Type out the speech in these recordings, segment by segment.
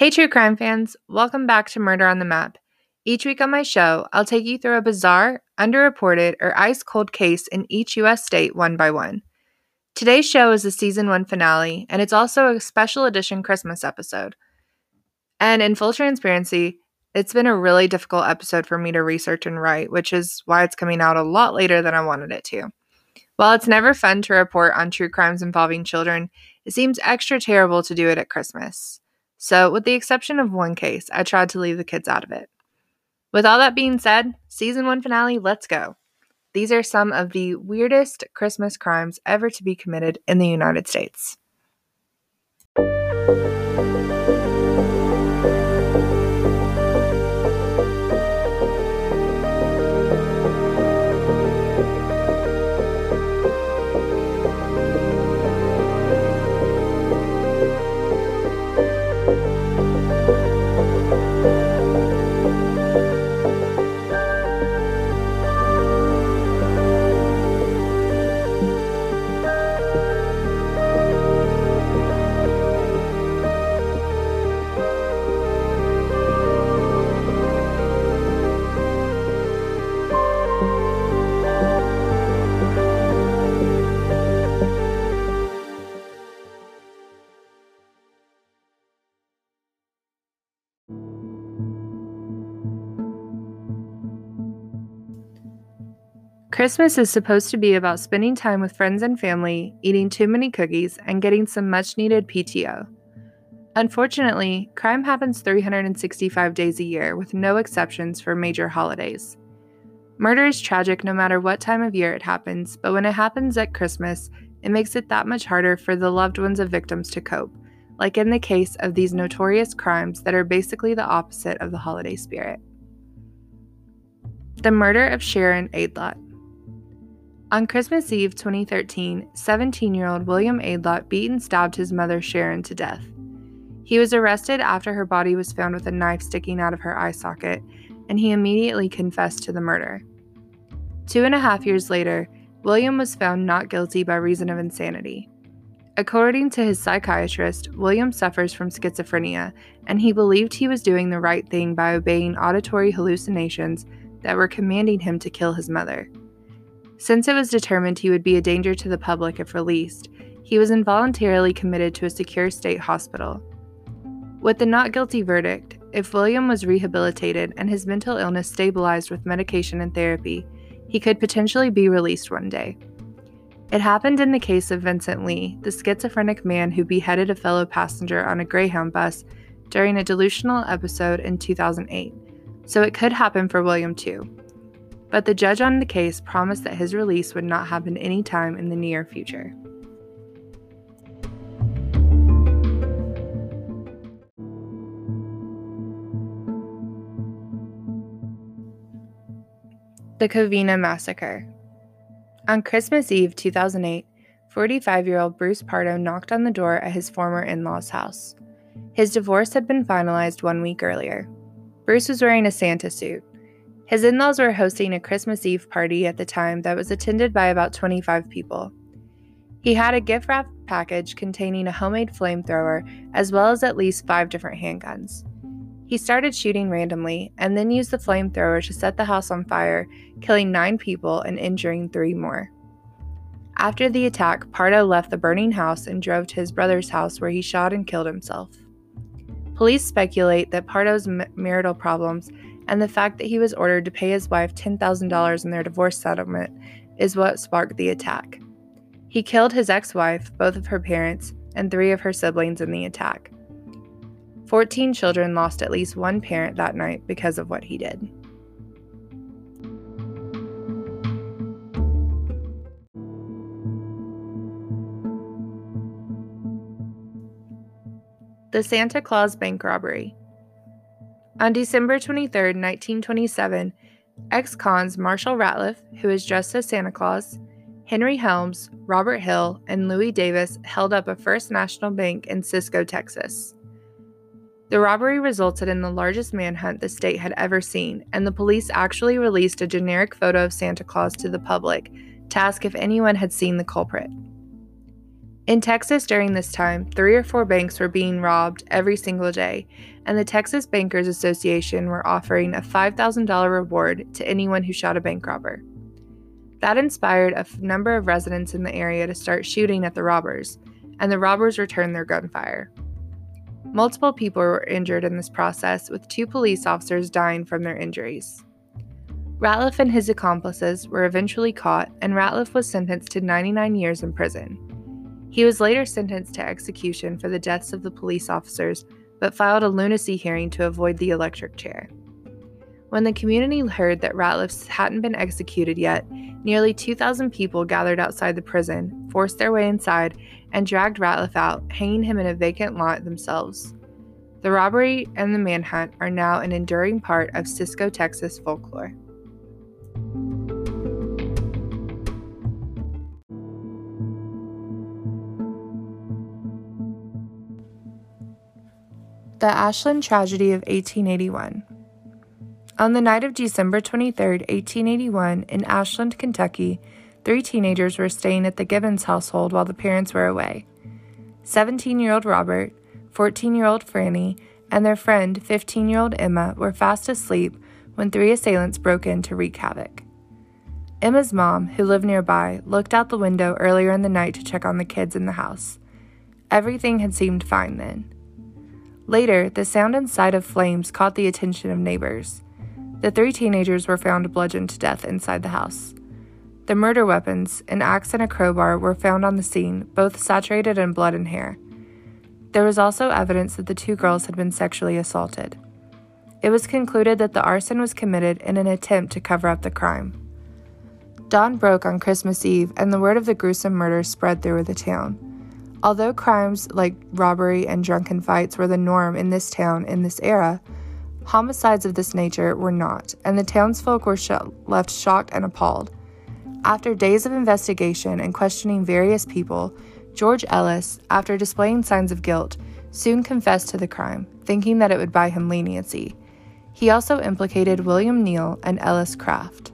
Hey, true crime fans, welcome back to Murder on the Map. Each week on my show, I'll take you through a bizarre, underreported, or ice cold case in each U.S. state one by one. Today's show is the season one finale, and it's also a special edition Christmas episode. And in full transparency, it's been a really difficult episode for me to research and write, which is why it's coming out a lot later than I wanted it to. While it's never fun to report on true crimes involving children, it seems extra terrible to do it at Christmas. So, with the exception of one case, I tried to leave the kids out of it. With all that being said, season one finale, let's go. These are some of the weirdest Christmas crimes ever to be committed in the United States. Christmas is supposed to be about spending time with friends and family, eating too many cookies, and getting some much needed PTO. Unfortunately, crime happens 365 days a year, with no exceptions for major holidays. Murder is tragic no matter what time of year it happens, but when it happens at Christmas, it makes it that much harder for the loved ones of victims to cope, like in the case of these notorious crimes that are basically the opposite of the holiday spirit. The murder of Sharon Aidlott. On Christmas Eve 2013, 17 year old William Aidlott beat and stabbed his mother Sharon to death. He was arrested after her body was found with a knife sticking out of her eye socket, and he immediately confessed to the murder. Two and a half years later, William was found not guilty by reason of insanity. According to his psychiatrist, William suffers from schizophrenia, and he believed he was doing the right thing by obeying auditory hallucinations that were commanding him to kill his mother. Since it was determined he would be a danger to the public if released, he was involuntarily committed to a secure state hospital. With the not guilty verdict, if William was rehabilitated and his mental illness stabilized with medication and therapy, he could potentially be released one day. It happened in the case of Vincent Lee, the schizophrenic man who beheaded a fellow passenger on a Greyhound bus during a delusional episode in 2008, so it could happen for William too but the judge on the case promised that his release would not happen any time in the near future. The Covina Massacre. On Christmas Eve 2008, 45 year old Bruce Pardo knocked on the door at his former in law's house. His divorce had been finalized one week earlier. Bruce was wearing a Santa suit. His in laws were hosting a Christmas Eve party at the time that was attended by about 25 people. He had a gift wrap package containing a homemade flamethrower as well as at least five different handguns. He started shooting randomly and then used the flamethrower to set the house on fire, killing nine people and injuring three more. After the attack, Pardo left the burning house and drove to his brother's house where he shot and killed himself. Police speculate that Pardo's marital problems and the fact that he was ordered to pay his wife $10,000 in their divorce settlement is what sparked the attack. He killed his ex wife, both of her parents, and three of her siblings in the attack. 14 children lost at least one parent that night because of what he did. The Santa Claus Bank Robbery. On December 23, 1927, ex cons Marshall Ratliff, who is dressed as Santa Claus, Henry Helms, Robert Hill, and Louis Davis held up a First National Bank in Cisco, Texas. The robbery resulted in the largest manhunt the state had ever seen, and the police actually released a generic photo of Santa Claus to the public to ask if anyone had seen the culprit. In Texas during this time, three or four banks were being robbed every single day, and the Texas Bankers Association were offering a $5,000 reward to anyone who shot a bank robber. That inspired a f- number of residents in the area to start shooting at the robbers, and the robbers returned their gunfire. Multiple people were injured in this process, with two police officers dying from their injuries. Ratliff and his accomplices were eventually caught, and Ratliff was sentenced to 99 years in prison. He was later sentenced to execution for the deaths of the police officers, but filed a lunacy hearing to avoid the electric chair. When the community heard that Ratliff hadn't been executed yet, nearly 2,000 people gathered outside the prison, forced their way inside, and dragged Ratliff out, hanging him in a vacant lot themselves. The robbery and the manhunt are now an enduring part of Cisco, Texas folklore. The Ashland Tragedy of 1881. On the night of December 23, 1881, in Ashland, Kentucky, three teenagers were staying at the Gibbons household while the parents were away. 17 year old Robert, 14 year old Franny, and their friend, 15 year old Emma, were fast asleep when three assailants broke in to wreak havoc. Emma's mom, who lived nearby, looked out the window earlier in the night to check on the kids in the house. Everything had seemed fine then. Later, the sound and sight of flames caught the attention of neighbors. The three teenagers were found bludgeoned to death inside the house. The murder weapons, an axe and a crowbar, were found on the scene, both saturated in blood and hair. There was also evidence that the two girls had been sexually assaulted. It was concluded that the arson was committed in an attempt to cover up the crime. Dawn broke on Christmas Eve, and the word of the gruesome murder spread through the town. Although crimes like robbery and drunken fights were the norm in this town in this era, homicides of this nature were not, and the townsfolk were left shocked and appalled. After days of investigation and questioning various people, George Ellis, after displaying signs of guilt, soon confessed to the crime, thinking that it would buy him leniency. He also implicated William Neal and Ellis Craft.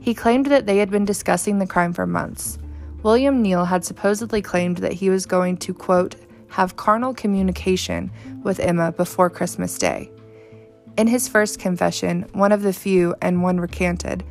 He claimed that they had been discussing the crime for months. William Neal had supposedly claimed that he was going to, quote, have carnal communication with Emma before Christmas Day. In his first confession, one of the few and one recanted,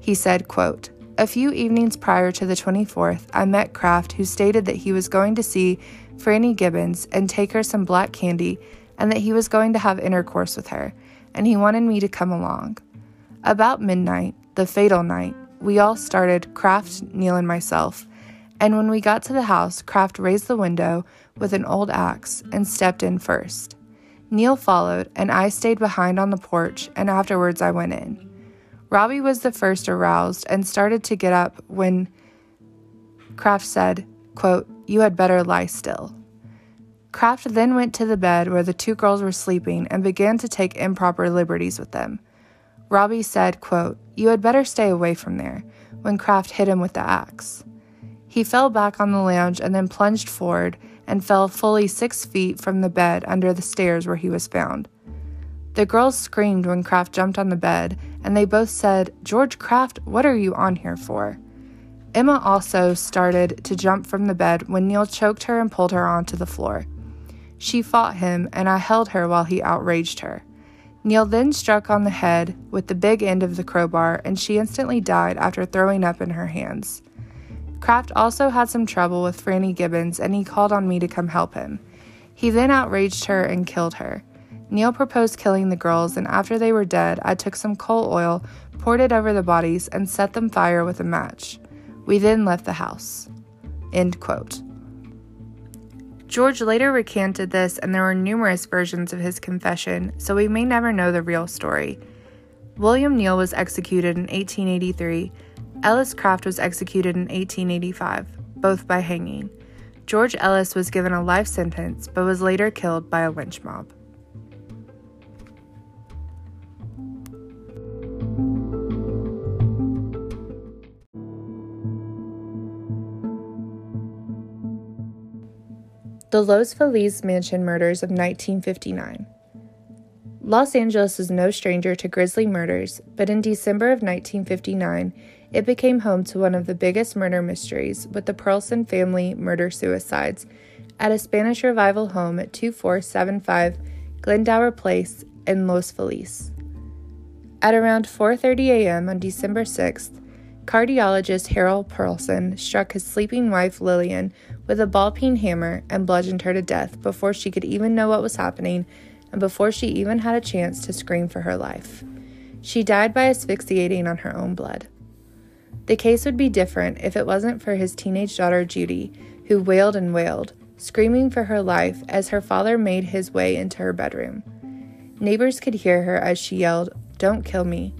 he said, quote, a few evenings prior to the 24th, I met Craft, who stated that he was going to see Franny Gibbons and take her some black candy, and that he was going to have intercourse with her, and he wanted me to come along. About midnight, the fatal night, we all started, Craft, Neal, and myself, and when we got to the house, Craft raised the window with an old axe and stepped in first. Neal followed, and I stayed behind on the porch, and afterwards I went in. Robbie was the first aroused and started to get up when Craft said, quote, You had better lie still. Craft then went to the bed where the two girls were sleeping and began to take improper liberties with them. Robbie said, quote, You had better stay away from there, when Craft hit him with the axe. He fell back on the lounge and then plunged forward and fell fully six feet from the bed under the stairs where he was found. The girls screamed when Craft jumped on the bed, and they both said, George Craft, what are you on here for? Emma also started to jump from the bed when Neal choked her and pulled her onto the floor. She fought him, and I held her while he outraged her. Neal then struck on the head with the big end of the crowbar, and she instantly died after throwing up in her hands. Craft also had some trouble with Franny Gibbons and he called on me to come help him. He then outraged her and killed her. Neal proposed killing the girls, and after they were dead, I took some coal oil, poured it over the bodies, and set them fire with a match. We then left the house. End quote. George later recanted this, and there were numerous versions of his confession, so we may never know the real story. William Neal was executed in 1883, Ellis Craft was executed in 1885, both by hanging. George Ellis was given a life sentence but was later killed by a lynch mob. The Los Feliz Mansion Murders of 1959. Los Angeles is no stranger to grisly murders, but in December of 1959, it became home to one of the biggest murder mysteries with the Perelson family murder suicides at a Spanish revival home at 2475 Glendower Place in Los Feliz. At around 4:30 a.m. on December 6th, cardiologist Harold Perelson struck his sleeping wife Lillian with a ball peen hammer and bludgeoned her to death before she could even know what was happening and before she even had a chance to scream for her life. She died by asphyxiating on her own blood. The case would be different if it wasn't for his teenage daughter Judy, who wailed and wailed, screaming for her life as her father made his way into her bedroom. Neighbors could hear her as she yelled, Don't kill me.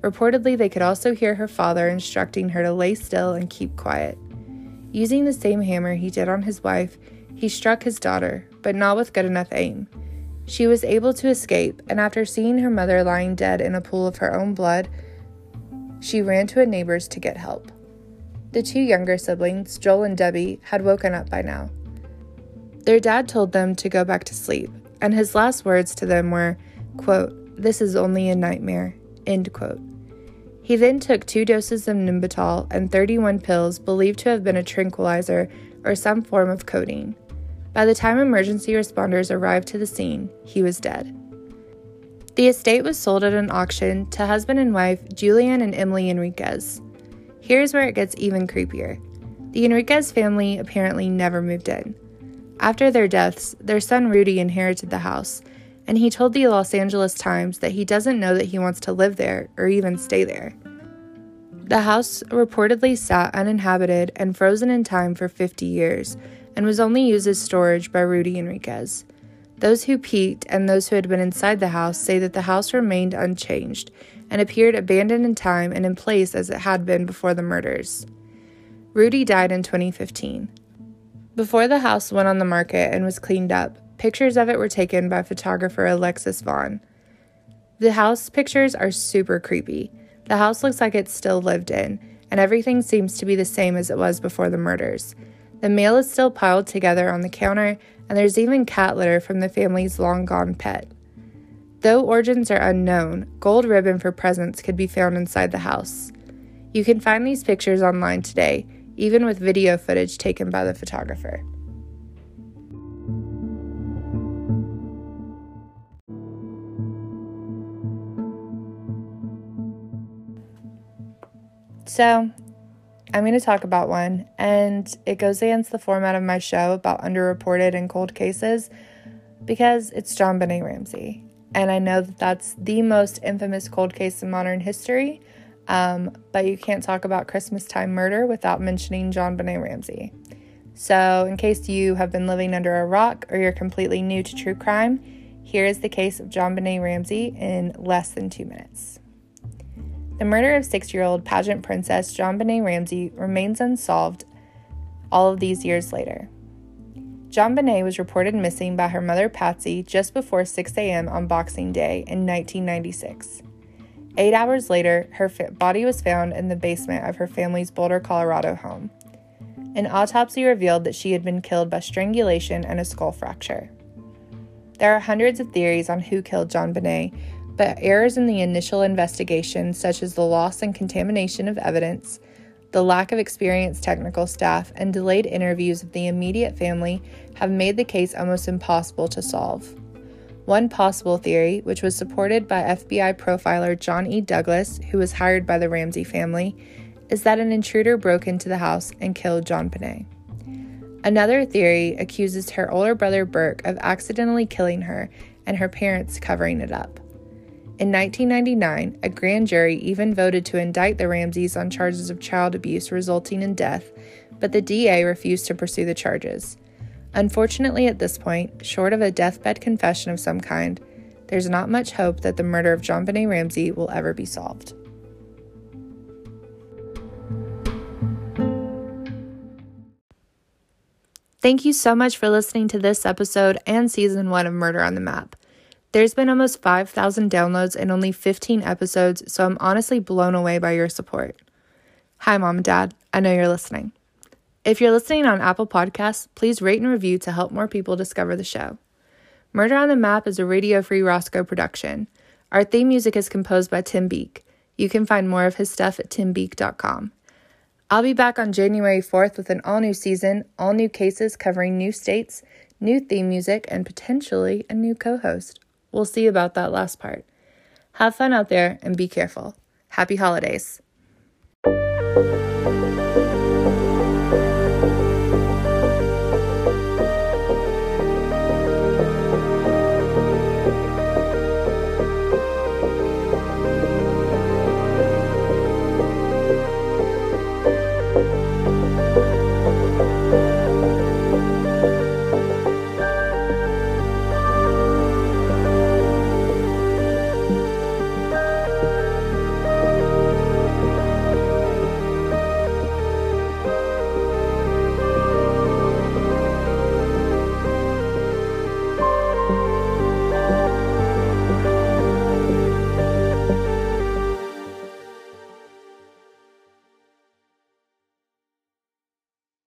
Reportedly, they could also hear her father instructing her to lay still and keep quiet. Using the same hammer he did on his wife, he struck his daughter, but not with good enough aim. She was able to escape, and after seeing her mother lying dead in a pool of her own blood, she ran to a neighbor's to get help. The two younger siblings, Joel and Debbie, had woken up by now. Their dad told them to go back to sleep, and his last words to them were, quote, This is only a nightmare, end quote. He then took two doses of Nembutal and 31 pills believed to have been a tranquilizer or some form of codeine. By the time emergency responders arrived to the scene, he was dead. The estate was sold at an auction to husband and wife Julian and Emily Enriquez. Here's where it gets even creepier. The Enriquez family apparently never moved in. After their deaths, their son Rudy inherited the house, and he told the Los Angeles Times that he doesn't know that he wants to live there or even stay there. The house reportedly sat uninhabited and frozen in time for 50 years and was only used as storage by Rudy Enriquez. Those who peeked and those who had been inside the house say that the house remained unchanged and appeared abandoned in time and in place as it had been before the murders. Rudy died in 2015. Before the house went on the market and was cleaned up, pictures of it were taken by photographer Alexis Vaughn. The house pictures are super creepy. The house looks like it's still lived in, and everything seems to be the same as it was before the murders. The mail is still piled together on the counter, and there's even cat litter from the family's long gone pet. Though origins are unknown, gold ribbon for presents could be found inside the house. You can find these pictures online today, even with video footage taken by the photographer. So, I'm going to talk about one, and it goes against the format of my show about underreported and cold cases because it's JonBenét Ramsey. And I know that that's the most infamous cold case in modern history. Um, but you can't talk about Christmas time murder without mentioning JonBenét Ramsey. So, in case you have been living under a rock or you're completely new to true crime, here is the case of JonBenét Ramsey in less than two minutes. The murder of six year old pageant princess JonBenét Ramsey remains unsolved all of these years later. JonBenét was reported missing by her mother Patsy just before 6 a.m. on Boxing Day in 1996. Eight hours later, her body was found in the basement of her family's Boulder, Colorado home. An autopsy revealed that she had been killed by strangulation and a skull fracture. There are hundreds of theories on who killed JonBenét, but errors in the initial investigation, such as the loss and contamination of evidence, the lack of experienced technical staff, and delayed interviews of the immediate family have made the case almost impossible to solve. One possible theory, which was supported by FBI profiler John E. Douglas, who was hired by the Ramsey family, is that an intruder broke into the house and killed JonBenét. Another theory accuses her older brother Burke of accidentally killing her and her parents covering it up. In 1999, a grand jury even voted to indict the Ramseys on charges of child abuse resulting in death, but the DA refused to pursue the charges. Unfortunately, at this point, short of a deathbed confession of some kind, there's not much hope that the murder of JonBenét Ramsey will ever be solved. Thank you so much for listening to this episode and season one of Murder on the Map. There's been almost 5,000 downloads and only 15 episodes, so I'm honestly blown away by your support. Hi, Mom and Dad. I know you're listening. If you're listening on Apple Podcasts, please rate and review to help more people discover the show. Murder on the Map is a radio free Roscoe production. Our theme music is composed by Tim Beek. You can find more of his stuff at timbeek.com. I'll be back on January 4th with an all new season, all new cases covering new states, new theme music, and potentially a new co host. We'll see about that last part. Have fun out there and be careful. Happy holidays.